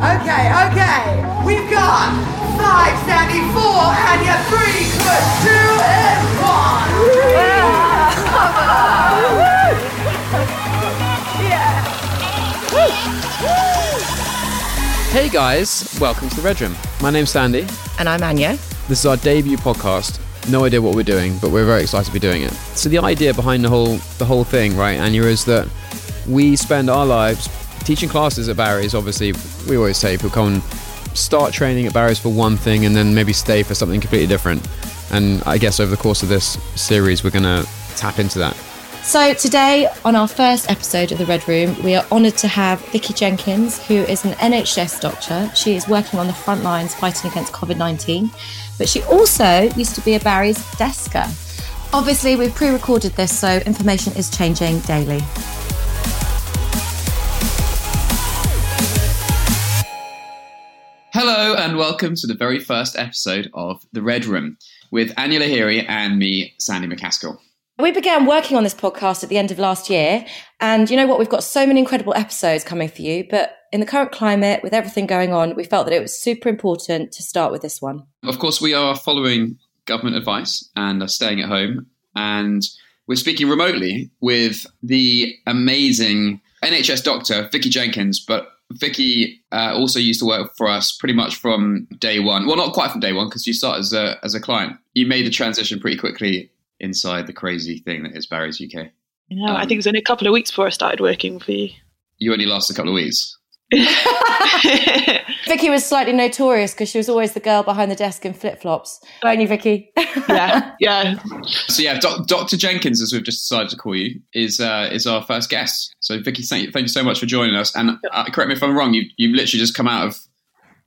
Okay, okay. We've got five Sandy, four Anya, three Chris, two and one. Hey guys, welcome to the Red Room. My name's Sandy. And I'm Anya. This is our debut podcast. No idea what we're doing, but we're very excited to be doing it. So the idea behind the whole the whole thing, right, Anya, is that we spend our lives teaching classes at Barry's. Obviously, we always say people come and start training at Barry's for one thing and then maybe stay for something completely different. And I guess over the course of this series, we're going to tap into that. So, today, on our first episode of The Red Room, we are honoured to have Vicki Jenkins, who is an NHS doctor. She is working on the front lines fighting against COVID 19, but she also used to be a Barry's desker. Obviously, we've pre recorded this, so information is changing daily. Hello and welcome to the very first episode of The Red Room with Anya Lahiri and me, Sandy MacAskill. We began working on this podcast at the end of last year. And you know what? We've got so many incredible episodes coming for you. But in the current climate, with everything going on, we felt that it was super important to start with this one. Of course, we are following government advice and are staying at home. And we're speaking remotely with the amazing NHS doctor, Vicki Jenkins. But Vicki uh, also used to work for us pretty much from day one. Well, not quite from day one because you started as a, as a client. You made the transition pretty quickly inside the crazy thing that is Barry's UK. You know, I think it was only a couple of weeks before I started working for you. You only lasted a couple of weeks. Vicki was slightly notorious because she was always the girl behind the desk in flip flops. Weren't you, Vicki? yeah, yeah. So yeah, Doc- Dr. Jenkins, as we've just decided to call you, is uh, is our first guest. So Vicky, thank you, thank you so much for joining us. And uh, correct me if I'm wrong, you you've literally just come out of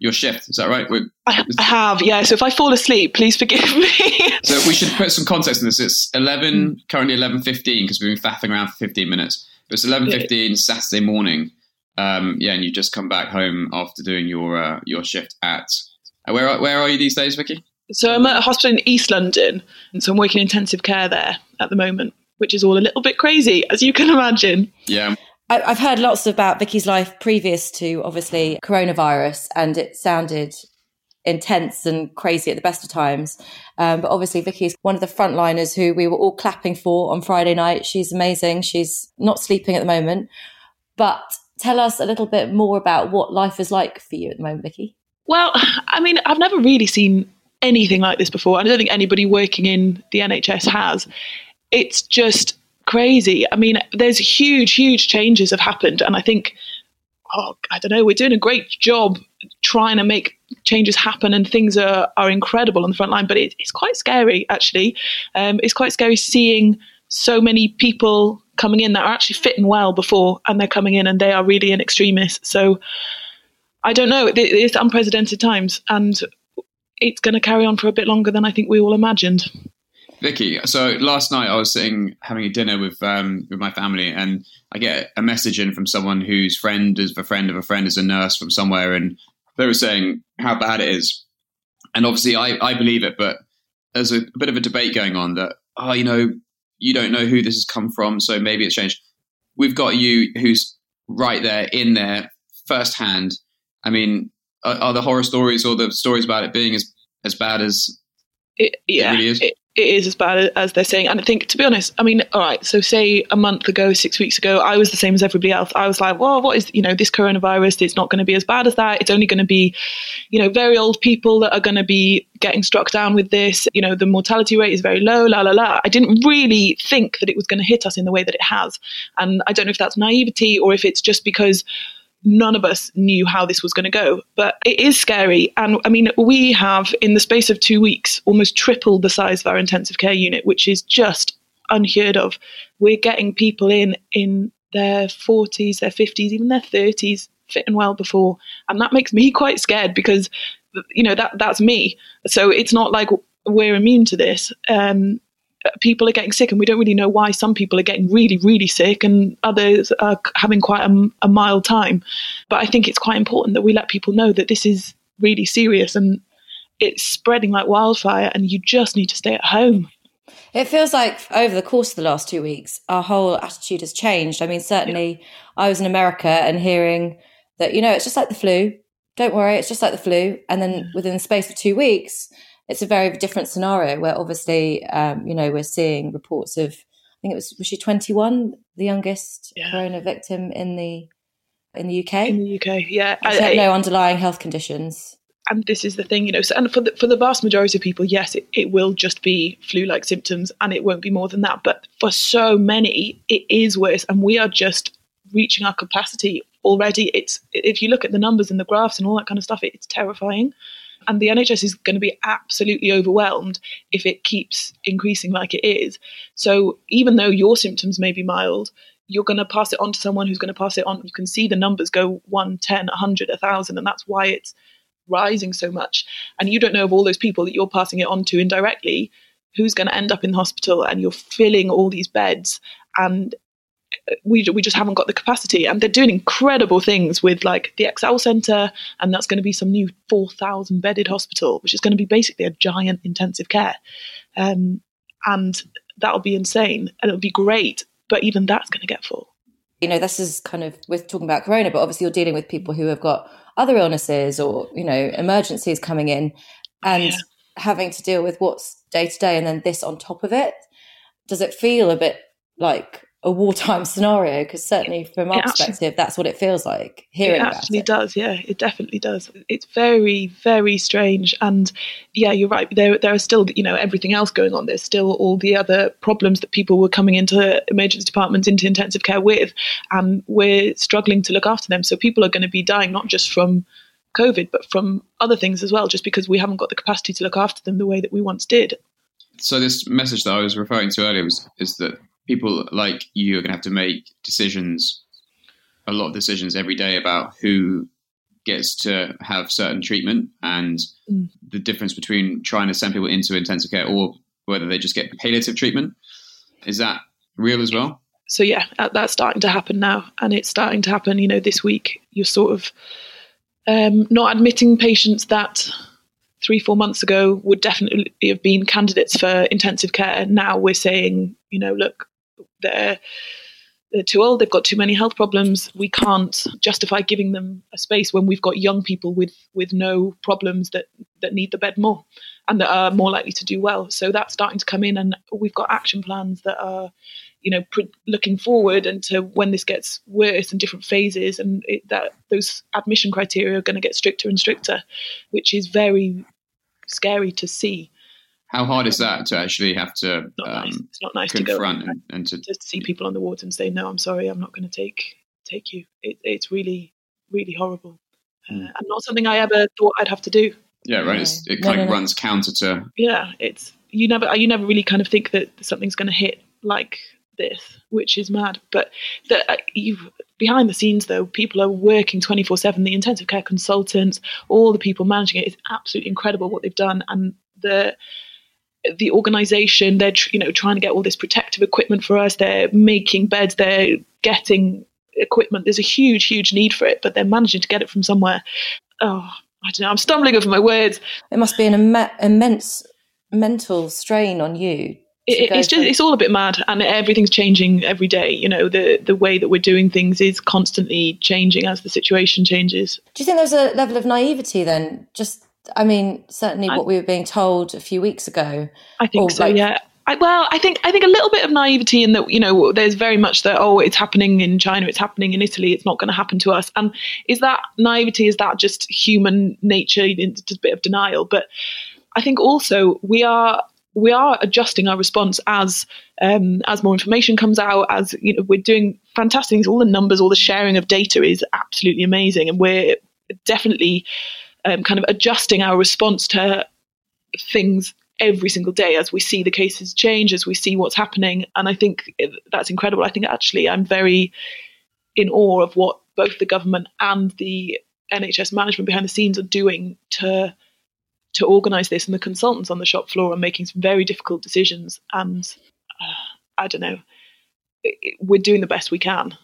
your shift. Is that right? We're, I, I have, yeah. So if I fall asleep, please forgive me. so we should put some context in this. It's 11, currently 11.15 because we've been faffing around for 15 minutes. But it's 11.15 Saturday morning. Um, yeah, and you just come back home after doing your uh, your shift at uh, where are, where are you these days, Vicki? So I'm at a hospital in East London, and so I'm working intensive care there at the moment, which is all a little bit crazy, as you can imagine. Yeah. I- I've heard lots about Vicki's life previous to obviously coronavirus, and it sounded intense and crazy at the best of times. Um, but obviously, Vicki is one of the frontliners who we were all clapping for on Friday night. She's amazing. She's not sleeping at the moment. But tell us a little bit more about what life is like for you at the moment, Vicki. Well, I mean, I've never really seen anything like this before. I don't think anybody working in the NHS has. It's just crazy. I mean, there's huge, huge changes have happened, and I think, oh, I don't know, we're doing a great job trying to make changes happen, and things are are incredible on the front line. But it, it's quite scary, actually. Um, it's quite scary seeing so many people coming in that are actually fitting well before, and they're coming in and they are really in extremis. So. I don't know. It, it's unprecedented times, and it's going to carry on for a bit longer than I think we all imagined. Vicki, so last night I was sitting having a dinner with um, with my family, and I get a message in from someone whose friend is a friend of a friend is a nurse from somewhere, and they were saying how bad it is. And obviously, I, I believe it, but there's a, a bit of a debate going on that oh, you know, you don't know who this has come from, so maybe it's changed. We've got you, who's right there in there firsthand. I mean, are, are the horror stories or the stories about it being as as bad as It, yeah, really is. it- it is as bad as they're saying. And I think, to be honest, I mean, all right. So, say a month ago, six weeks ago, I was the same as everybody else. I was like, well, what is, you know, this coronavirus? It's not going to be as bad as that. It's only going to be, you know, very old people that are going to be getting struck down with this. You know, the mortality rate is very low, la, la, la. I didn't really think that it was going to hit us in the way that it has. And I don't know if that's naivety or if it's just because none of us knew how this was going to go. But it is scary. And I mean, we have, in the space of two weeks, almost tripled the size of our intensive care unit, which is just unheard of. We're getting people in in their 40s, their 50s, even their 30s, fitting well before. And that makes me quite scared because, you know, that that's me. So it's not like we're immune to this. Um, people are getting sick and we don't really know why some people are getting really really sick and others are having quite a, a mild time but i think it's quite important that we let people know that this is really serious and it's spreading like wildfire and you just need to stay at home It feels like over the course of the last two weeks, our whole attitude has changed. I mean, certainly I was in America and hearing that, you know, it's just like the flu. don't worry, it's just like the flu. And then within the space of two weeks, it's a very different scenario where obviously, um, you know, we're seeing reports of, I think it was, was she 21, the youngest Yeah. corona victim in the, in the UK? in the UK. Yeah, had no underlying health conditions. and this is the thing, you know. So, and for the for the vast majority of people, yes, it, it will just be flu-like symptoms, and it won't be more than that. But for so many, it is worse, and we are just reaching our capacity already. It's if you look at the numbers and the graphs and all that kind of stuff, it's terrifying. And the NHS is going to be absolutely overwhelmed if it keeps increasing like it is. So even though your symptoms may be mild, you're going to pass it on to someone who's going to pass it on. You can see the numbers go 1, 10, 100, 1,000, and that's why it's rising so much. And you don't know of all those people that you're passing it on to indirectly who's going to end up in the hospital and you're filling all these beds and we, we just haven't got the capacity and they're doing incredible things with like the ExCeL center and that's going to be some new 4000 bedded hospital which is going to be basically a giant intensive care um, and that'll be insane and it'll be great but even that's going to get full you know, this is kind of we're talking about corona, but obviously you're dealing with people who have got other illnesses or you know emergencies coming in, and Yeah. having to deal with what's day to day, and then this on top of it. Does it feel a bit like a wartime scenario? Because certainly from our It actually- perspective, that's what it feels like hearing it actually it. does yeah it definitely does it's very very strange and yeah you're right there there are still you know everything else going on there's still all the other problems that people were coming into emergency departments into intensive care with and we're struggling to look after them so people are going to be dying not just from covid but from other things as well just because we haven't got the capacity to look after them the way that we once did So this message that I was referring to earlier was is that people like you are going to have to make decisions, a lot of decisions every day about who gets to have certain treatment and Mm. the difference between trying to send people into intensive care or whether they just get palliative treatment. Is that real as well? so yeah that's starting to happen now and it's starting to happen you know this week you're sort of um, not admitting patients that three four months ago would definitely have been candidates for intensive care now we're saying you know look they're they're too old they've got too many health problems. We can't justify giving them a space when we've got young people with with no problems that that need the bed more and that are more likely to do well. So that's starting to come in and we've got action plans that are you know looking forward and to when this gets worse and different phases and it, that those admission criteria are going to get stricter and stricter which is very scary to see How hard is that to actually have to not nice um, it's not nice to go confront and, and to to see people on the wards and say no i'm sorry i'm not going to take take you it, it's really really horrible uh, Mm. and not something i ever thought i'd have to do yeah right? No. It's, it No, kind no, of no. runs counter to yeah it's you never you never really kind of think that something's going to hit like this which is mad but the, uh, you behind the scenes though people are working 24 7 the intensive care consultants all the people managing it, it is absolutely incredible what they've done and the the organization they're tr- you know trying to get all this protective equipment for us. They're making beds. They're getting equipment. There's a huge huge need for it but they're managing to get it from somewhere. Oh i don't know. I'm stumbling over my words. It must be an imme- immense mental strain on you. it, it's just it's all a bit mad and everything's changing every day. You know the the way that we're doing things is constantly changing as the situation changes. Do you think there's a level of naivety then? Just, I mean, certainly what we were being told a few weeks ago. i think so like- yeah I, well, I think I think a little bit of naivety in that you know there's very much that oh it's happening in China, it's happening in Italy, it's not going to happen to us. And is that naivety? Is that just human nature? Just a bit of denial. But I think also we are we are adjusting our response as um, as more information comes out. As you know, we're doing fantastic things. All the numbers, all the sharing of data is absolutely amazing, and we're definitely um, kind of adjusting our response to things every single day as we see the cases change, as we see what's happening. And I think that's incredible. I think actually I'm very in awe of what both the government and the NHS management behind the scenes are doing to to organise this, and the consultants on the shop floor are making some very difficult decisions. And uh, I don't know, we're doing the best we can.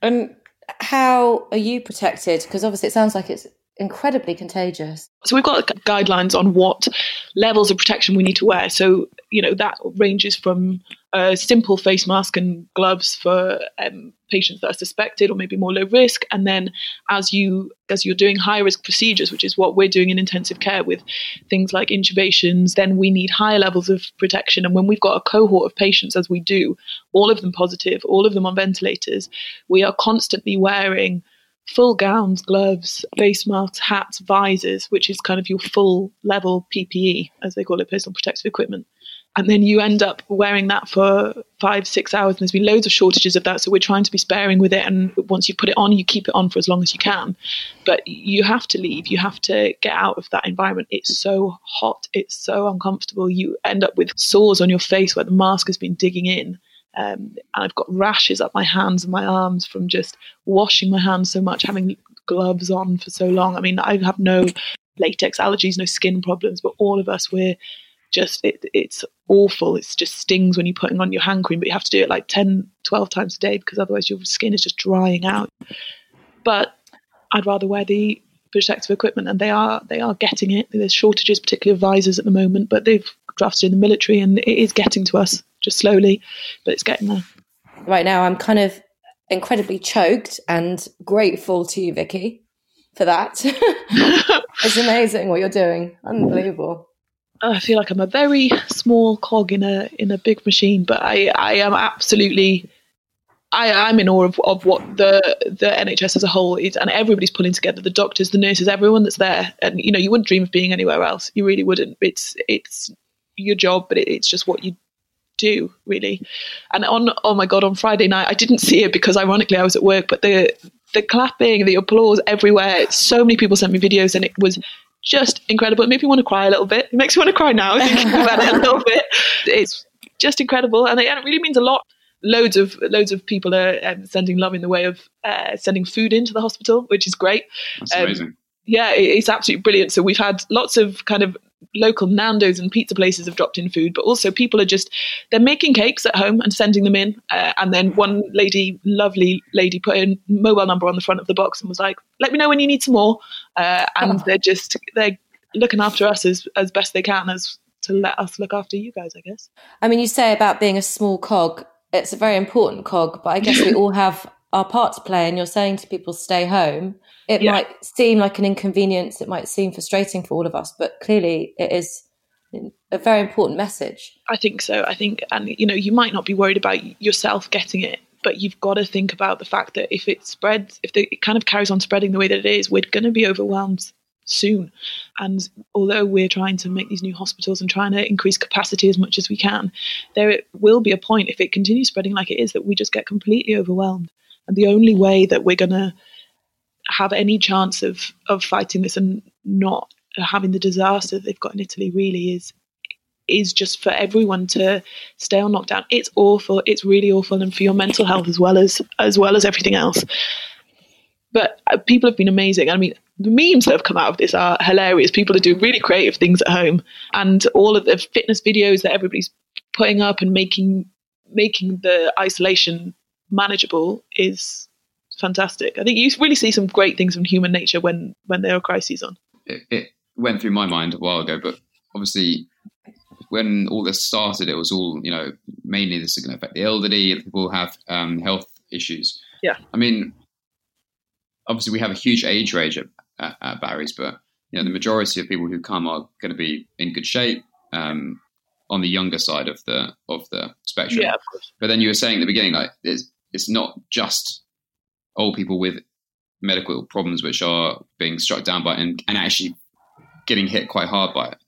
And how are you protected? Because obviously it sounds like it's incredibly contagious. So we've got guidelines on what levels of protection we need to wear. So you know that ranges from a simple face mask and gloves for um, patients that are suspected or maybe more low risk. And then as you as you're doing high risk procedures, which is what we're doing in intensive care with things like intubations, then we need higher levels of protection. And when we've got a cohort of patients, as we do, all of them positive, all of them on ventilators, we are constantly wearing full gowns, gloves, face masks, hats, visors, which is kind of your full level PPE, as they call it, personal protective equipment. And then you end up wearing that for five six hours and there's been loads of shortages of that so we're trying to be sparing with it and once you put it on you keep it on for as long as you can. But you have to leave. You have to get out of that environment. It's so hot. It's so uncomfortable. You end up with sores on your face where the mask has been digging in um, and I've got rashes up my hands and my arms from just washing my hands so much, having gloves on for so long. I mean, I have no latex allergies, no skin problems, but all of us, we're just it, it's awful. It just stings when you're putting on your hand cream but you have to do it like 10 12 times a day because otherwise your skin is just drying out. But i'd rather wear the protective equipment and they are they are getting it. There's shortages particularly of visors at the moment but they've drafted in the military and it is getting to us just slowly but it's getting there right now i'm kind of incredibly choked and grateful to you Vicki for that it's amazing what you're doing unbelievable I feel like I'm a very small cog in a in a big machine, but I, I am absolutely I, I'm in awe of, of what the the NHS as a whole is, and everybody's pulling together. The doctors, the nurses, everyone that's there, and you know, you wouldn't dream of being anywhere else. You really wouldn't. It's it's your job, but it, it's just what you do, really. And on oh my god, on Friday night, I didn't see it because ironically I was at work, but the the clapping, the applause everywhere. So many people sent me videos, and it was just incredible. It made me want to cry a little bit. It makes me want to cry now thinking about it a little bit. It's just incredible, and it, really means a lot. Loads of loads of people are um, sending love in the way of uh, sending food into the hospital, which is great. That's um, amazing. Yeah, it, it's absolutely brilliant. So we've had lots of kind of local Nando's and pizza places have dropped in food, but also people are just they're making cakes at home and sending them in. Uh, and then one lady, lovely lady, put a mobile number on the front of the box and was like, "Let me know when you need some more." Uh, and oh. they're just they're looking after us as as best they can as to let us look after you guys, I guess. I mean, you say about being a small cog. It's a very important cog, but I guess we all have our part to play. And you're saying to people, stay home it yeah. might seem like an inconvenience it might seem frustrating for all of us but clearly it is a very important message. I think so. I think and you know you might not be worried about yourself getting it but you've got to think about the fact that if it spreads if the, it kind of carries on spreading the way that it is we're going to be overwhelmed soon. And although we're trying to make these new hospitals and trying to increase capacity as much as we can there will be a point if it continues spreading like it is that we just get completely overwhelmed. And the only way that we're going to have any chance of of fighting this and not having the disaster they've got in Italy really is is just for everyone to stay on lockdown. It's awful. It's really awful, and for your mental health as well as as well as everything else. But uh, people have been amazing. I mean, the memes that have come out of this are hilarious. People are doing really creative things at home, and all of the fitness videos that everybody's putting up and making making the isolation manageable is fantastic. I think you really see some great things from human nature when when there are crises on. It, it went through my mind a while ago, but obviously when all this started, it was all you know mainly this is going to affect the elderly. People have um, health issues. Yeah, I mean, obviously we have a huge age range at, at, at Barry's, but you know the majority of people who come are going to be in good shape. Um, on the younger side of the of the spectrum, yeah, of course. But then you were saying at the beginning, like it's it's not just old people with medical problems which are being struck down by and, and actually getting hit quite hard by it.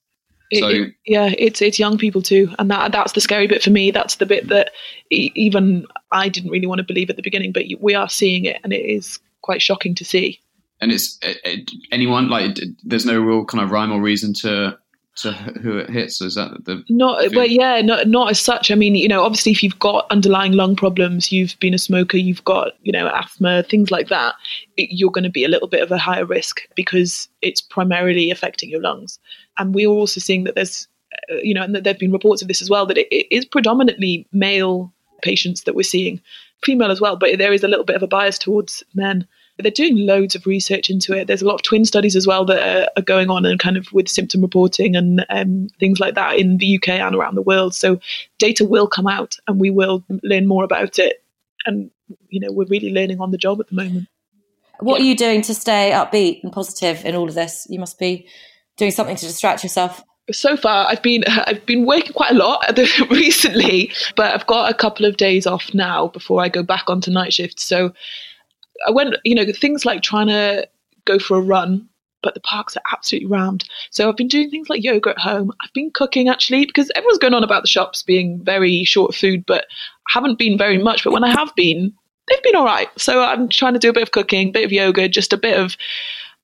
So it, yeah, it's it's young people too, and that that's the scary bit for me. That's the bit that even I didn't really want to believe at the beginning, but we are seeing it, and it is quite shocking to see. And it's it, it, anyone like there's no real kind of rhyme or reason to to who it hits? Is that the not? Well, yeah, not not as such. I mean, you know, obviously, if you've got underlying lung problems, you've been a smoker, you've got you know asthma, things like that, it, you're going to be a little bit of a higher risk because it's primarily affecting your lungs. And we're also seeing that there's, uh, you know, and that there've been reports of this as well that it, it is predominantly male patients that we're seeing, female as well, but there is a little bit of a bias towards men. They're doing loads of research into it. There's a lot of twin studies as well that are, are going on and kind of with symptom reporting and um, things like that in the UK and around the world. So data will come out and we will learn more about it. And, you know, we're really learning on the job at the moment. What are you doing to stay upbeat and positive in all of this? You must be doing something to distract yourself so far I've been I've been working quite a lot recently, but I've got a couple of days off now before I go back onto night shift. So I went, you know, things like trying to go for a run, but the parks are absolutely rammed. So I've been doing things like yoga at home. I've been cooking actually because everyone's going on about the shops being very short of food, but I haven't been very much. But when I have been, they've been all right. So I'm trying to do a bit of cooking, a bit of yoga, just a bit of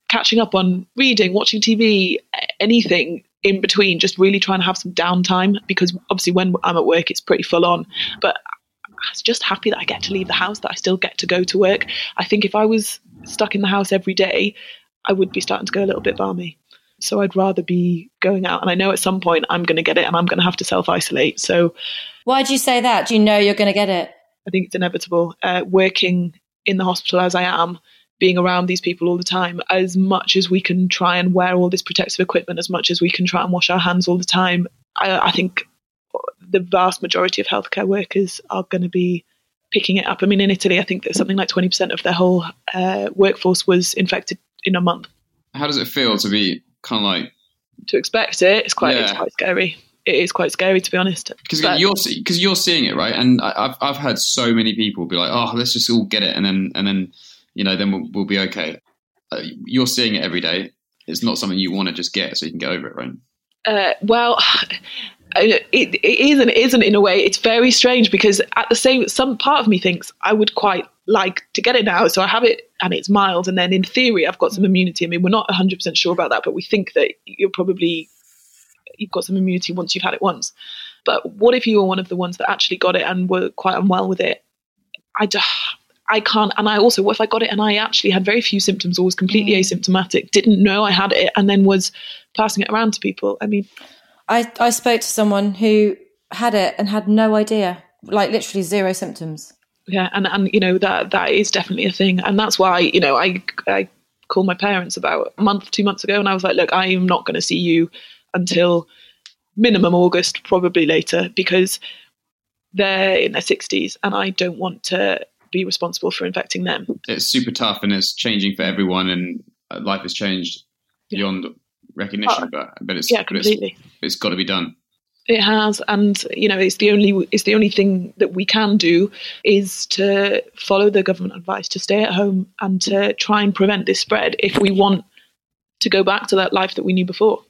catching up on reading, watching TV, anything in between, just really trying to have some downtime because obviously when I'm at work, it's pretty full on. But just happy that I get to leave the house, that I still get to go to work. I think if I was stuck in the house every day, I would be starting to go a little bit balmy. So I'd rather be going out. And I know at some point I'm going to get it and I'm going to have to self isolate. So why do you say that? Do you know you're going to get it? I think it's inevitable. Uh, working in the hospital as I am, being around these people all the time, as much as we can try and wear all this protective equipment, as much as we can try and wash our hands all the time, I, I think the vast majority of healthcare workers are going to be picking it up. I mean, in Italy, I think that something like 20% of their whole uh, workforce was infected in a month. How does it feel to be kind of like. To expect it, it's quite, yeah. it's quite scary. It is quite scary, to be honest. Because you're because you're seeing it, right? And I've I've heard so many people be like, "Oh, let's just all get it," and then and then you know, then we'll, we'll be okay. Uh, you're seeing it every day. It's not something you want to just get so you can get over it, right? Uh, well, it, it is and it isn't in a way. It's very strange because at the same, some part of me thinks I would quite like to get it now, so I have it and it's mild, and then in theory I've got some immunity. I mean, we're not 100 percent sure about that, but we think that you're probably you've got some immunity once you've had it once. But what if you were one of the ones that actually got it and were quite unwell with it? I just, I can't. And I also, what if I got it and I actually had very few symptoms or was completely mm. asymptomatic, didn't know I had it, and then was passing it around to people? I mean, I, I spoke to someone who had it and had no idea, like literally zero symptoms. Yeah, and, and you know that that is definitely a thing, and that's why you know I I called my parents about a month, two months ago, and I was like, look, I am not going to see you until minimum August, probably later, because they're in their sixties, and I don't want to be responsible for infecting them. It's super tough, and it's changing for everyone, and uh, life has changed beyond recognition, oh, but but it's yeah, completely. it's, it's got to be done. It has, and you know, it's the only it's the only thing that we can do is to follow the government advice to stay at home and to try and prevent this spread if we want to go back to that life that we knew before.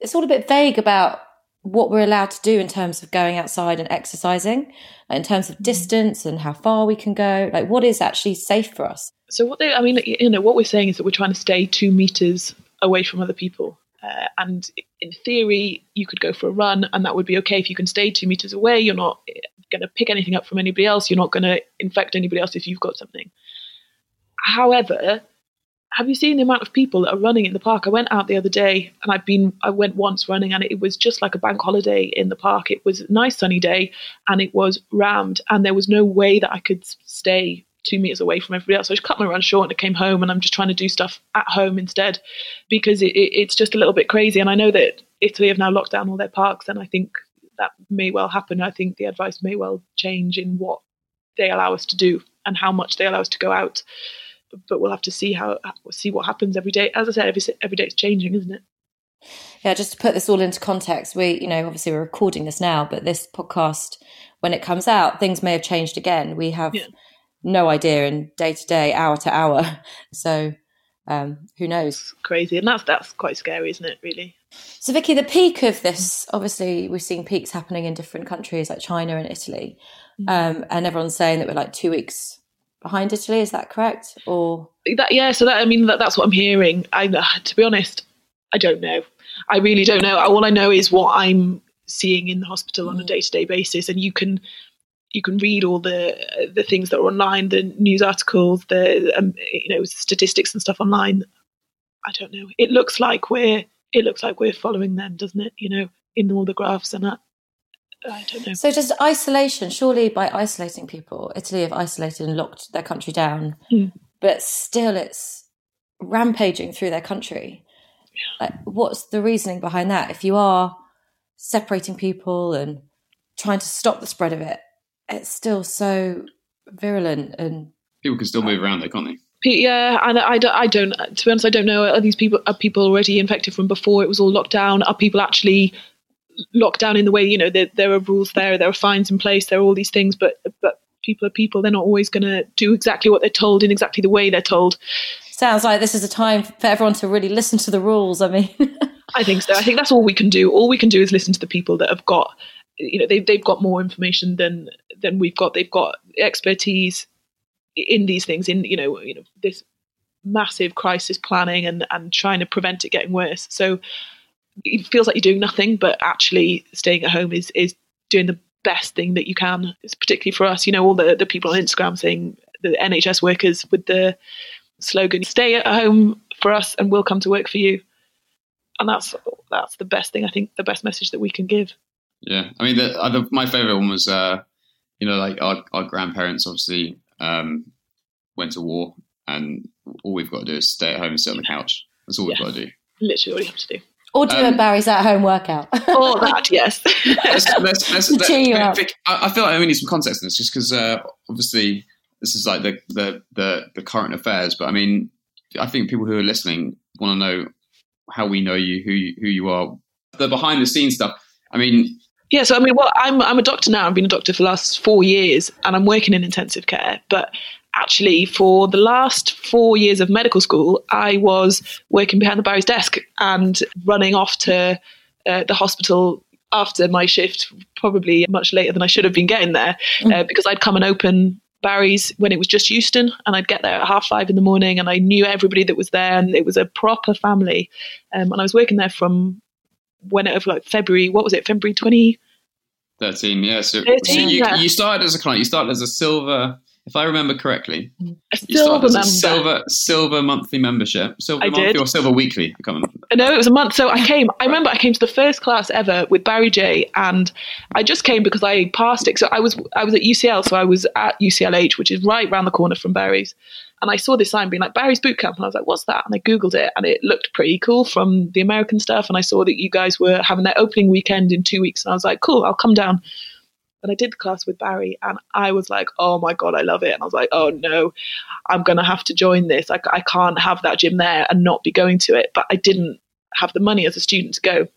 It's all a bit vague about what we're allowed to do in terms of going outside and exercising, in terms of mm. distance and how far we can go. Like, what is actually safe for us? So, what they, I mean, you know, what we're saying is that we're trying to stay two meters away from other people. Uh, and in theory, you could go for a run, and that would be okay if you can stay two meters away. You're not going to pick anything up from anybody else. You're not going to infect anybody else if you've got something. However, have you seen the amount of people that are running in the park? I went out the other day, and I've been I went once running, and it was just like a bank holiday in the park. It was a nice sunny day, and it was rammed, and there was no way that I could stay two meters away from everybody else. So I just cut my run short and I came home and I'm just trying to do stuff at home instead because it, it, it's just a little bit crazy. And I know that Italy have now locked down all their parks and I think that may well happen. I think the advice may well change in what they allow us to do and how much they allow us to go out. But we'll have to see how see what happens every day. As I said, every every day it's changing, isn't it? Yeah, just to put this all into context, we, you know, obviously we're recording this now, but this podcast, when it comes out, things may have changed again. We have yeah no idea in day to day, hour to hour. So um, who knows? It's crazy, and that's that's quite scary, isn't it? Really. So Vicki, the peak of this, obviously, we've seen peaks happening in different countries like China and Italy, mm-hmm. um, and everyone's saying that we're like two weeks behind Italy. Is that correct? Or that, yeah, so that I mean that, that's what I'm hearing. I, to be honest, I don't know. I really don't know. All I know is what I'm seeing in the hospital on a day to day basis, and you can you can read all the the things that are online, the news articles, the um, you know statistics and stuff online. I don't know. It looks like we're it looks like we're following them, doesn't it? You know, in all the graphs and that. I don't know. So just isolation. Surely by isolating people, Italy have isolated and locked their country down. Hmm. but still it's rampaging through their country. Like, what's the reasoning behind that? If you are separating people and trying to stop the spread of it, it's still so virulent and People can still move around there, can't they? Yeah, and I, don't- I don't. To be honest, I don't know. Are these people are people already infected from before it was all locked down? Are people actually locked down in the way you know there, there are rules there, there are fines in place, there are all these things, but but people are people. They're not always going to do exactly what they're told in exactly the way they're told. sounds like this is a time for everyone to really listen to the rules. I mean, I think so. I think that's all we can do. All we can do is listen to the people that have got, you know, they've they've got more information than than we've got. They've got expertise in these things, in you know, you know, this massive crisis planning and and trying to prevent it getting worse. So it feels like you're doing nothing, but actually staying at home is is doing the best thing that you can. It's particularly for us, you know, all the the people on Instagram saying the NHS workers with the slogan "Stay at home for us, and we'll come to work for you." and that's that's the best thing I think the best message that we can give. Yeah, I mean, the, uh, the, my favorite one was, uh, you know, like our, our grandparents obviously um, went to war, and all we've got to do is stay at home and sit on the couch. That's all we've Yeah. got to do. Literally, all you have to do. or do Um, a Barry's at home workout. All that, yes. let's, let's, let's, To let- cheer you up. Vic, I, I feel like we need some context in this, just because uh, obviously this is like the, the the the current affairs. But I mean, I think people who are listening want to know how we know you, who you, who you are, the behind the scenes stuff. I mean, Yeah, so I mean, well, I'm I'm a doctor now. I've been a doctor for the last four years, and I'm working in intensive care. But actually, for the last four years of medical school, I was working behind the Barry's desk and running off to uh, the hospital after my shift, probably much later than I should have been getting there, uh, because I'd come and open Barry's when it was just Euston, and I'd get there at half five in the morning, and I knew everybody that was there, and it was a proper family. Um, and I was working there from whenever, like February, what was it, February 20? 13, yeah. So, 13, so you, yeah. you started as a client. You started as a silver, if I remember correctly. I You still started as a remember. silver silver monthly membership. Silver I monthly did. or silver weekly? I can't remember. No, it was a month. So I came. I remember I came to the first class ever with Barry Jay, and I just came because I passed it. So I was I was at UCL, so I was at UCLH, which is right round the corner from Barry's, and I saw this sign being like Barry's Boot Camp, and I was like, "What's that?" And I googled it, and it looked pretty cool from the American stuff. And I saw that you guys were having their opening weekend in two weeks, and I was like, "Cool, I'll come down." And I did the class with Barry, and I was like, "Oh my god, I love it!" And I was like, "Oh no, I'm gonna have to join this. I, I can't have that gym there and not be going to it." But I didn't have the money as a student to go.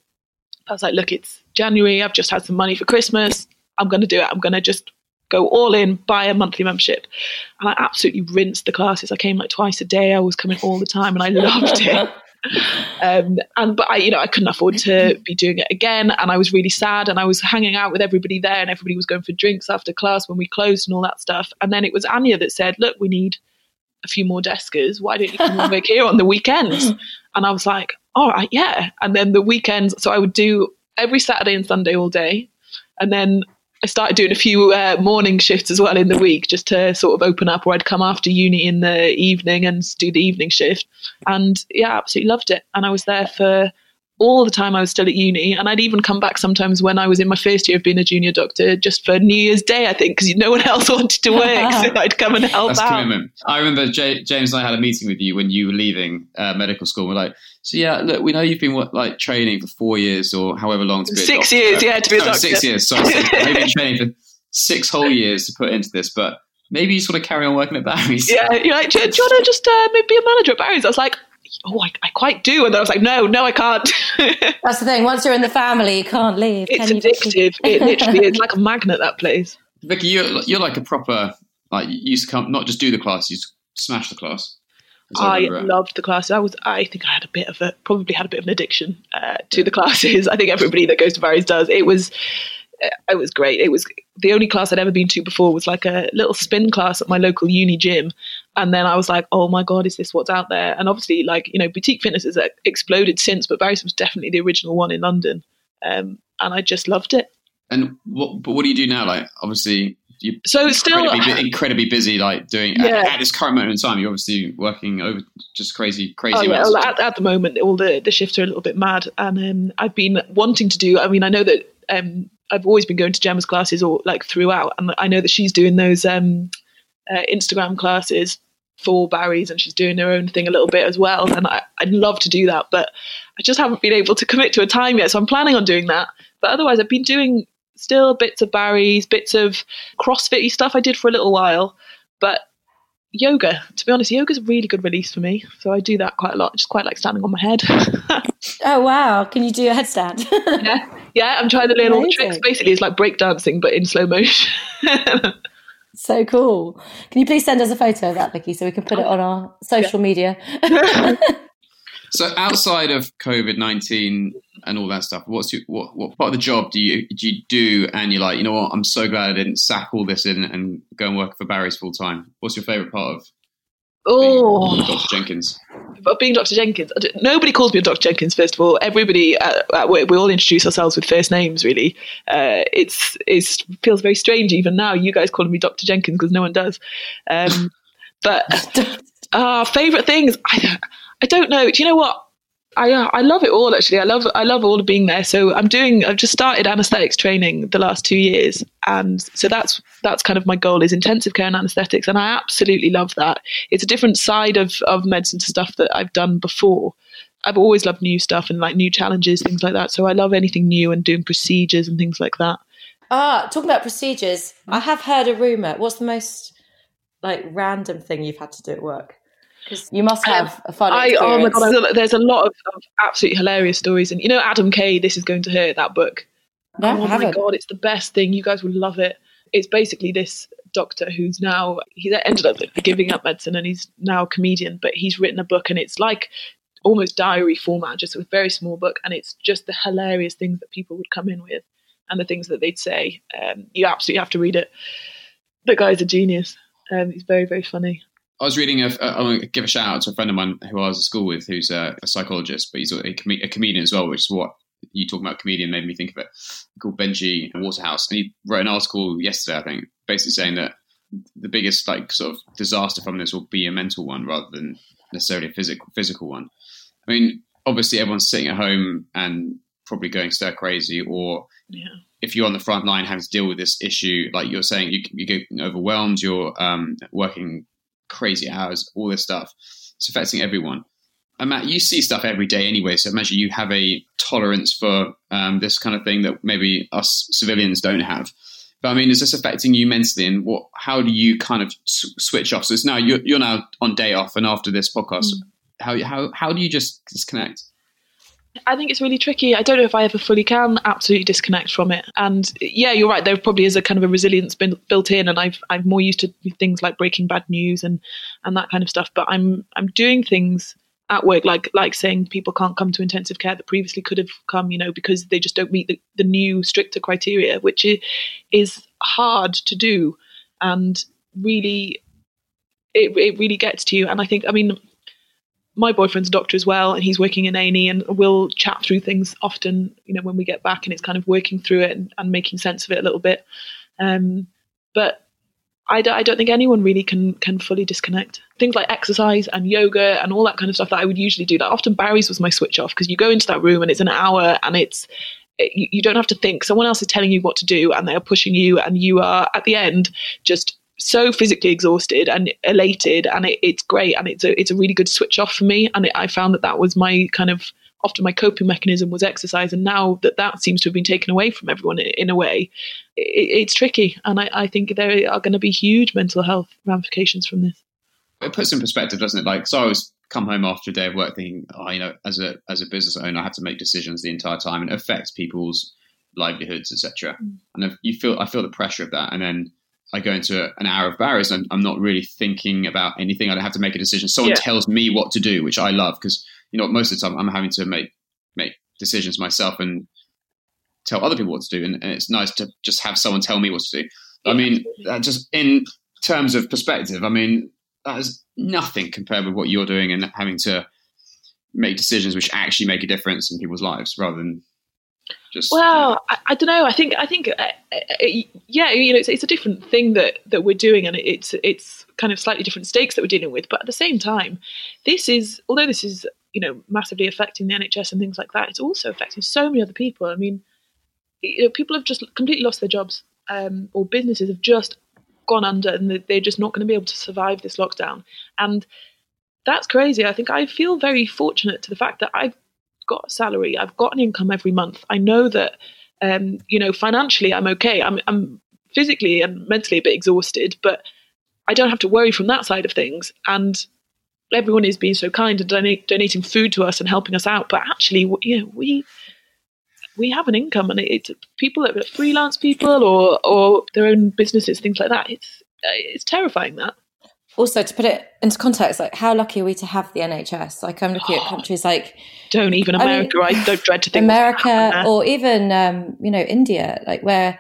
I was like, "Look, it's January. I've just had some money for Christmas. I'm gonna do it. I'm gonna just go all in, buy a monthly membership." And I absolutely rinsed the classes. I came like twice a day. I was coming all the time, and I loved it. Um, and but I, you know, I couldn't afford to be doing it again, and I was really sad. And I was hanging out with everybody there, and everybody was going for drinks after class when we closed and all that stuff. And then it was Anya that said, "Look, we need a few more deskers. Why don't you come and work here on the weekends?" And I was like, "All right, yeah." And then the weekends, so I would do every Saturday and Sunday all day, and then I started doing a few uh, morning shifts as well in the week just to sort of open up, or I'd come after uni in the evening and do the evening shift. And yeah, absolutely loved it. And I was there for all the time I was still at uni. And I'd even come back sometimes when I was in my first year of being a junior doctor, just for New Year's Day, I think, because no one else wanted to work. so I'd come and help That's out. commitment. I remember J- James and I had a meeting with you when you were leaving uh, medical school. We're like, so yeah, look, we know you've been what, like training for four years or however long to be a Six doctor. years, yeah, to be a Oh, doctor. Six years. Sorry, six, maybe been training for six whole years to put into this, but maybe you just want to carry on working at Barry's. Yeah, you're like, do, do you want to just uh, maybe be a manager at Barry's? I was like, oh, I, I quite do. And then I was like, no, no, I can't. That's the thing. Once you're in the family, you can't leave. it's can you, addictive. It literally is like a magnet, that place. Vicki, you're you're like a proper like you used to come not just do the class, you used to smash the class. As I loved the classes. I was, I think I had a bit of a, probably had a bit of an addiction uh, to the classes. I think everybody that goes to Barry's does. It was, uh, it was great. It was the only class I'd ever been to before was like a little spin class at my local uni gym, and then I was like, oh my god, is this what's out there? And obviously, like you know, boutique fitness has uh, exploded since, but Barry's was definitely the original one in London, um, and I just loved it. And what but what do you do now? Like obviously you So it's still- incredibly, bu- incredibly busy like doing Yeah. at, at this current moment in time, you're obviously working over just crazy crazy Oh, yeah. at, at the moment, all the, the shifts are a little bit mad, and um, I've been wanting to do. I mean, I know that um, I've always been going to Gemma's classes, or like throughout, and I know that she's doing those um, uh, Instagram classes for Barry's and she's doing her own thing a little bit as well. And I, I'd love to do that, but I just haven't been able to commit to a time yet. So I'm planning on doing that. But otherwise, I've been doing still bits of Barry's, bits of CrossFit stuff I did for a little while. But yoga, to be honest, yoga is a really good release for me. So I do that quite a lot. I just quite like standing on my head. oh wow! Can you do a headstand? yeah, yeah. I'm trying to learn all the tricks. Basically, it's like breakdancing but in slow motion. so cool. Can you please send us a photo of that, Vicki, so we can put it on our social yeah. media? so outside of COVID nineteen and all that stuff, what's your, what what part of the job do you do you do? And you're like, you know what? I'm so glad I didn't sack all this in and go and work for Barry's full time. What's your favourite part of Oh, Dr. Jenkins. But being Dr. Jenkins, nobody calls me Dr. Jenkins. First of all, everybody at, at work, we all introduce ourselves with first names. Really, uh, it's it feels very strange even now. You guys calling me Dr. Jenkins because no one does. Um, but uh, favorite things, I, don't, I don't know. Do you know what? I uh, I love it all actually. I love I love all of being there. So I'm doing I've just started anaesthetics training the last two years, and so that's that's kind of my goal is intensive care and anaesthetics, and I absolutely love that. It's a different side of of medicine to stuff that I've done before. I've always loved new stuff and like new challenges, things like that. So I love anything new and doing procedures and things like that. Ah, talking about procedures, I have heard a rumor. What's the most like random thing you've had to do at work? Because you must have a fun I, Oh my god, there's a lot of, of, absolutely hilarious stories, and you know Adam Kay. This is going to hurt that book. No, oh my god, it's the best thing. You guys will love it. It's basically this doctor who's now he's ended up giving up medicine and he's now a comedian, but he's written a book and it's like almost diary format, just a very small book, and it's just the hilarious things that people would come in with and the things that they'd say. Um, you absolutely have to read it. The guy's a genius. Um, he's very very funny. I was reading a, a, I want to give a shout out to a friend of mine who I was at school with, who's a, a psychologist, but he's a, a, a, comedian as well, which is what you talking about comedian made me think of it. Called Benji and Waterhouse, and he wrote an article yesterday, I think, basically saying that the biggest like sort of disaster from this will be a mental one rather than necessarily a physical physical one. I mean, obviously everyone's sitting at home and probably going stir crazy, or yeah. if you're on the front line having to deal with this issue, like you're saying, you, you get overwhelmed, you're um, working crazy hours, all this stuff. It's affecting everyone. And Matt, you see stuff every day anyway, so imagine you have a tolerance for um, this kind of thing that maybe us civilians don't have. But I mean, is this affecting you mentally, and what? How do you kind of s- switch off? So it's now you're, you're, now on day off, and after this podcast, mm. how how how do you just disconnect? I think it's really tricky. I don't know if I ever fully can absolutely disconnect from it. And yeah, you're right. There probably is a kind of a resilience built in, and I've I'm more used to things like breaking bad news and and that kind of stuff. But I'm I'm doing things at work like like saying people can't come to intensive care that previously could have come, you know, because they just don't meet the, the new stricter criteria, which is hard to do, and really, it it really gets to you. And I think I mean my boyfriend's a doctor as well, and he's working in A&E, and we'll chat through things often. You know, when we get back, and it's kind of working through it and, and making sense of it a little bit. Um, but I d- I don't think anyone really can can fully disconnect. Things like exercise and yoga and all that kind of stuff that I would usually do. That often Barry's was my switch off because you go into that room and it's an hour and it's you, you don't have to think. Someone else is telling you what to do and they are pushing you, and you are at the end just so physically exhausted and elated and it, it's great and it's a, it's a really good switch off for me and it, i found that that was my kind of often my coping mechanism was exercise and now that that seems to have been taken away from everyone in a way it, it's tricky and I, I think there are going to be huge mental health ramifications from this. It puts in perspective doesn't it? Like so i was come home after a day of work thinking oh you know as a as a business owner i have to make decisions the entire time. And it affects people's livelihoods etc mm. and you feel i feel the pressure of that and then I go into an hour of Barry's and I'm not really thinking about anything. I don't have to make a decision. Someone yeah. tells me what to do, which I love because you know most of the time I'm having to make make decisions myself and tell other people what to do, and, and it's nice to just have someone tell me what to do. I mean, just in terms of perspective, I mean that is nothing compared with what you're doing and having to make decisions which actually make a difference in people's lives rather than just well, I, I, don't know. I think I think uh, uh, yeah, you know, it's, it's a different thing that that we're doing, and it's it's kind of slightly different stakes that we're dealing with. But at the same time, this is although this is you know massively affecting the NHS and things like that, it's also affecting so many other people. I mean, you know, people have just completely lost their jobs, um, or businesses have just gone under and they're just not going to be able to survive this lockdown. And that's crazy. I think I feel very fortunate to the fact that I've got a salary, I've got an income every month. I know that, um, you know, financially I'm okay. I'm, I'm physically and mentally a bit exhausted, but I don't have to worry from that side of things. And everyone is being so kind and donate, donating food to us and helping us out. But actually, you know, we we have an income, and it's people that are freelance people or or their own businesses, things like that. It's it's terrifying that. Also, to put it into context, like how lucky are we to have the NHS? Like I'm looking at countries like don't even America. I, mean, I don't dread to think America or even um, you know India, like where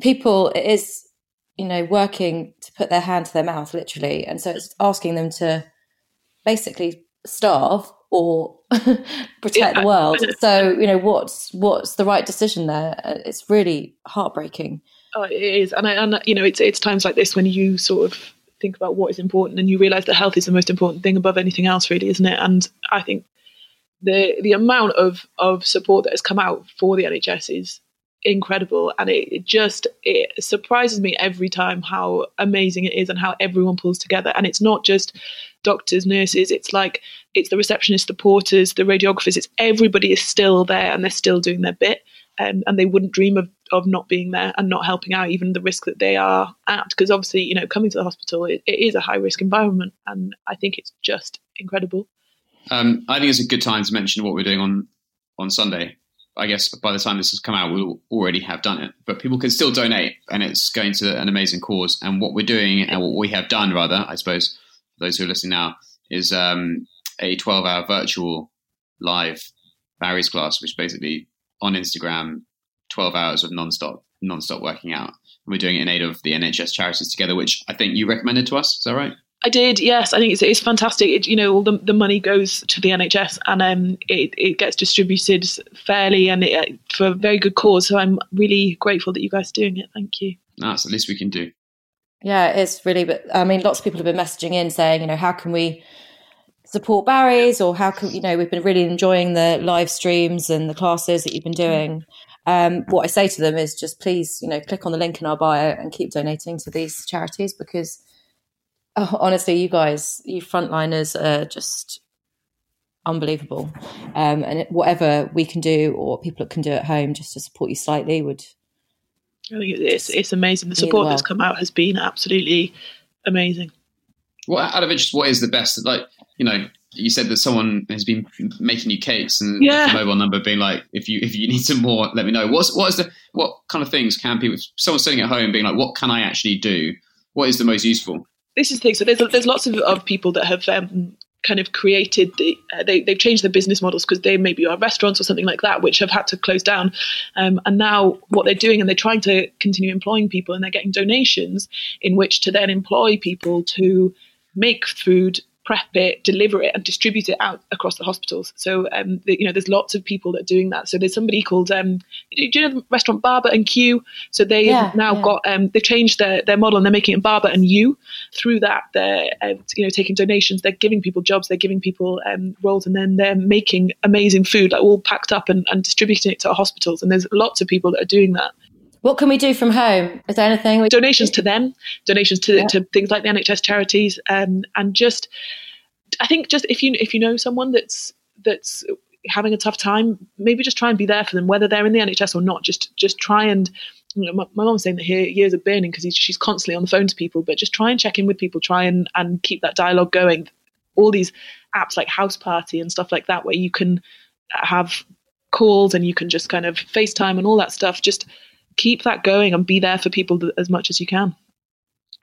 people it is you know working to put their hand to their mouth literally, and so it's asking them to basically starve or protect yeah. the world. So you know what's what's the right decision there? It's really heartbreaking. Oh, it is, and I, and you know it's it's times like this when you sort of think about what is important and you realize that health is the most important thing above anything else, really, isn't it? And I think the the amount of of support that has come out for the NHS is incredible. And it, it, just it surprises me every time how amazing it is and how everyone pulls together. And it's not just doctors nurses. It's like it's the receptionists the porters the radiographers. It's everybody is still there and they're still doing their bit. Um, and they wouldn't dream of, of not being there and not helping out even the risk that they are at because obviously you know coming to the hospital it, it is a high risk environment and i think it's just incredible um, i think it's a good time to mention what we're doing on on sunday I guess by the time this has come out, we'll already have done it. But people can still donate, and it's going to an amazing cause. And what we're doing, and what we have done, rather, I suppose, for those who are listening now, is um, a 12 hour virtual live Barry's class, which basically on Instagram, 12 hours of non-stop, non-stop working out. And we're doing it in aid of the NHS charities together, which I think you recommended to us. Is that right? I did, yes. I think it's, it's fantastic. It, you know, all the, the money goes to the NHS and um, it, it gets distributed fairly and it, uh, for a very good cause. So I'm really grateful that you guys are doing it. Thank you. That's the least we can do. Yeah, it's really, but I mean, lots of people have been messaging in saying, you know, how can we support Barry's or how can, you know, we've been really enjoying the live streams and the classes that you've been doing. Um, what I say to them is just please, you know, click on the link in our bio and keep donating to these charities because oh, honestly, you guys, you frontliners are just unbelievable. Um, and whatever we can do or people can do at home just to support you slightly would. I think it's it's amazing. The support that's come out has been absolutely amazing. Well, out of interest, what is the best? Like, you know, you said that someone has been making you cakes and yeah. the mobile number being like, if you if you need some more, let me know. What's what is the what kind of things can people? Someone sitting at home being like, what can I actually do? What is the most useful? this is the thing. So there's there's lots of, of people that have um, kind of created the uh, they they've changed their business models because they maybe are restaurants or something like that, which have had to close down. Um, and now what they're doing, and they're trying to continue employing people, and they're getting donations in which to then employ people to make food prep it, deliver it, and distribute it out across the hospitals. So, um, the, you know, there's lots of people that are doing that. So there's somebody called, um, do you know the restaurant Berber and Q? So they yeah, have now yeah. got, um, they've changed their, their model and they're making it Berber and You. Through that, they're, uh, you know, taking donations, they're giving people jobs, they're giving people um, roles, and then they're making amazing food, like all packed up and, and distributing it to hospitals. And there's lots of people that are doing that. What can we do from home? Is there anything? We- donations to them, donations to, yeah. to things like the NHS charities, um, and just I think just if you if you know someone that's that's having a tough time, maybe just try and be there for them, whether they're in the NHS or not. Just just try and you know, my, my mom's saying that her ears are burning because she's constantly on the phone to people, but just try and check in with people, try and and keep that dialogue going. All these apps like House Party and stuff like that, where you can have calls and you can just kind of FaceTime and all that stuff. Just keep that going and be there for people as much as you can.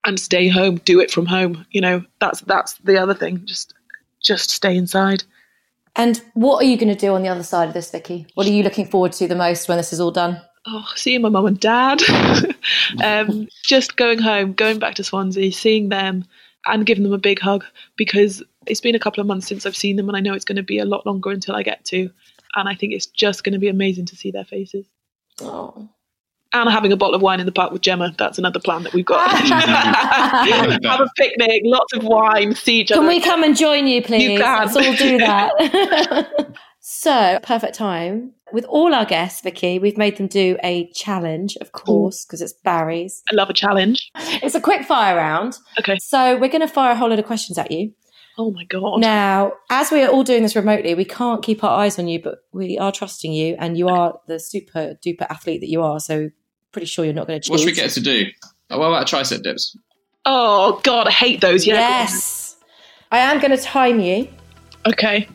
And stay home do it from home you know that's that's the other thing just just stay inside. And what are you going to do on the other side of this vicki? What are you looking forward to the most when this is all done? Oh seeing my mum and dad. Um, just going home going back to swansea seeing them and giving them a big hug because it's been a couple of months since i've seen them and i know it's going to be a lot longer until i get to. And i think it's just going to be amazing to see their faces. Oh and having a bottle of wine in the park with Gemma. That's another plan that we've got. Have a picnic, lots of wine, see each other. Can we come and join you, please? You can. Let's all do that. So, perfect time. With all our guests, Vicki, we've made them do a challenge, of course, because it's Barry's. I love a challenge. It's a quick fire round. Okay. So, we're going to fire a whole load of questions at you. Oh my god. Now, as we are all doing this remotely, we can't keep our eyes on you, but we are trusting you, and you are the super duper athlete that you are. So, pretty sure you're not going to cheat. What should we get to do? Oh, what about tricep dips? Oh god, I hate those. Yeah. Yes. I am going to time you. Okay.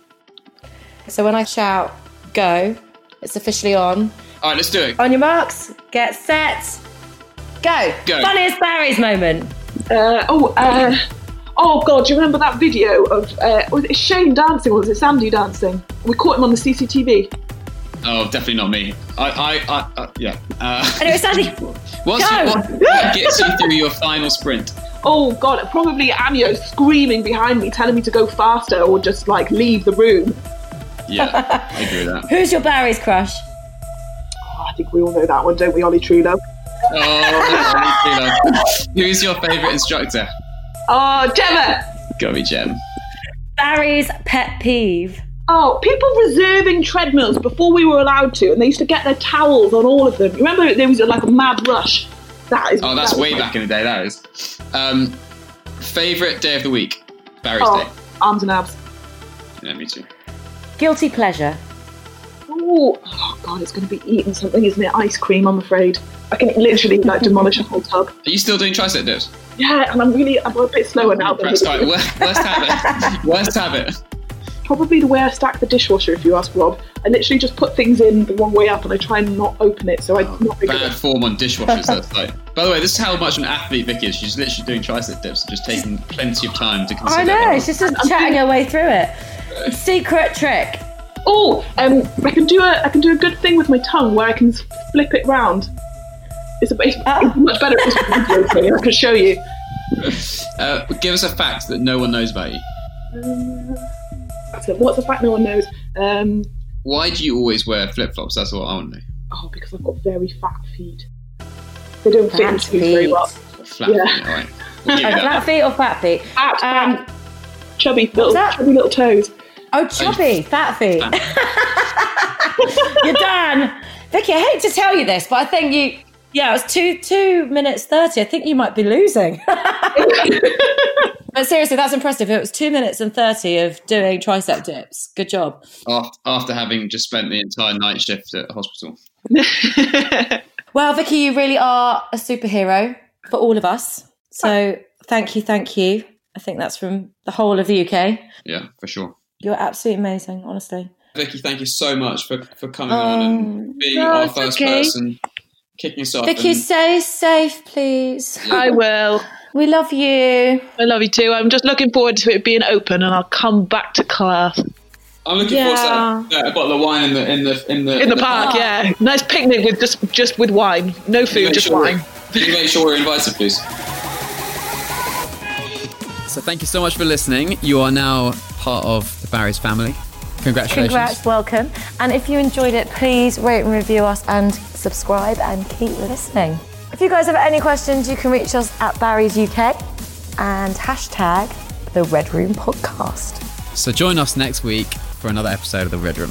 So, when I shout go, it's officially on. All right, let's do it. On your marks, get set, go. Go. Funniest Barry's moment. Uh, oh, uh, oh God! Do you remember that video of uh, was it Shane dancing or was it Sandy dancing? We caught him on the CCTV. Oh, definitely not me. I, I, I uh, yeah. Uh, Anyway, Sandy, what's Go. your, what, what gets you through your final sprint? Oh God! Probably Anya screaming behind me, telling me to go faster or just like leave the room. Yeah, I agree with that. who's your Barry's crush? Oh, I think we all know that one, don't we, Ollie Trullo? Oh, who's your favourite instructor? Oh, Gemma! Gotta be Jem. Barry's pet peeve. Oh, people reserving treadmills before we were allowed to, and they used to get their towels on all of them. You remember there was like a mad rush. That is. Oh, that's that way back in the day. That is. Um, favorite day of the week? Barry's Oh, arms and abs. Yeah, me too. Guilty pleasure. Ooh, oh god, it's going to be eating something, isn't it? Ice cream, I'm afraid. I can literally like demolish a whole tub. Are you still doing tricep dips? Yeah, and I'm really, I'm a bit slower now. Than Perhaps quite worst, worst habit. Worst habit. Probably the way I stack the dishwasher, if you ask Rob. I literally just put things in the wrong way up, and I try and not open it, so I'm not big Bad enough. form on dishwashers. That's like. By the way, this is how much an athlete Vicki is. She's literally doing tricep dips, and just taking plenty of time to consider. I know, she's just chatting her way through it. Secret trick. Oh, um, I can do a, I can do a good thing with my tongue where I can s- flip it round. It's, a, it's, it's much better it's video thing. I can show you. Uh, give us a fact that no one knows about you. So what's the fact no one knows? Um, Why do you always wear flip flops? That's what I want to know. oh, because I've got very fat feet. They don't fit Fat into me very feet. well. Flat. Yeah. All right. We'll give Oh, you that. flat feet or fat feet? Fat, Um, fat, chubby little, that? chubby little toes. oh, chubby, fat feet. You're done. Vicki, I hate to tell you this, but I think you, yeah, it was two two minutes 30. I think you might be losing. but seriously, that's impressive. It was two minutes and 30 of doing tricep dips. Good job. After, after having just spent the entire night shift at hospital. Well, Vicki, you really are a superhero for all of us. So thank you, thank you. I think that's from the whole of the UK. Yeah, for sure. You're absolutely amazing, honestly. Vicki, thank you so much for, for coming on and oh, being no, our first okay. person, kicking us off. Vicki, and- stay safe, please. I will. We love you. I love you too. I'm just looking forward to it being open, and I'll come back to class I'm looking Yeah. forward to that. A bottle of wine in the in the in the in the park. Yeah, nice picnic with just just with wine, no food, just sure- wine. Can you make sure we're invited, please? So thank you so much for listening. You are now part of the Barry's family. Congratulations. Congrats, welcome. And if you enjoyed it, please rate and review us and subscribe and keep listening. If you guys have any questions, you can reach us at Barry's UK and hashtag the Red Room Podcast. So join us next week for another episode of the Red Room.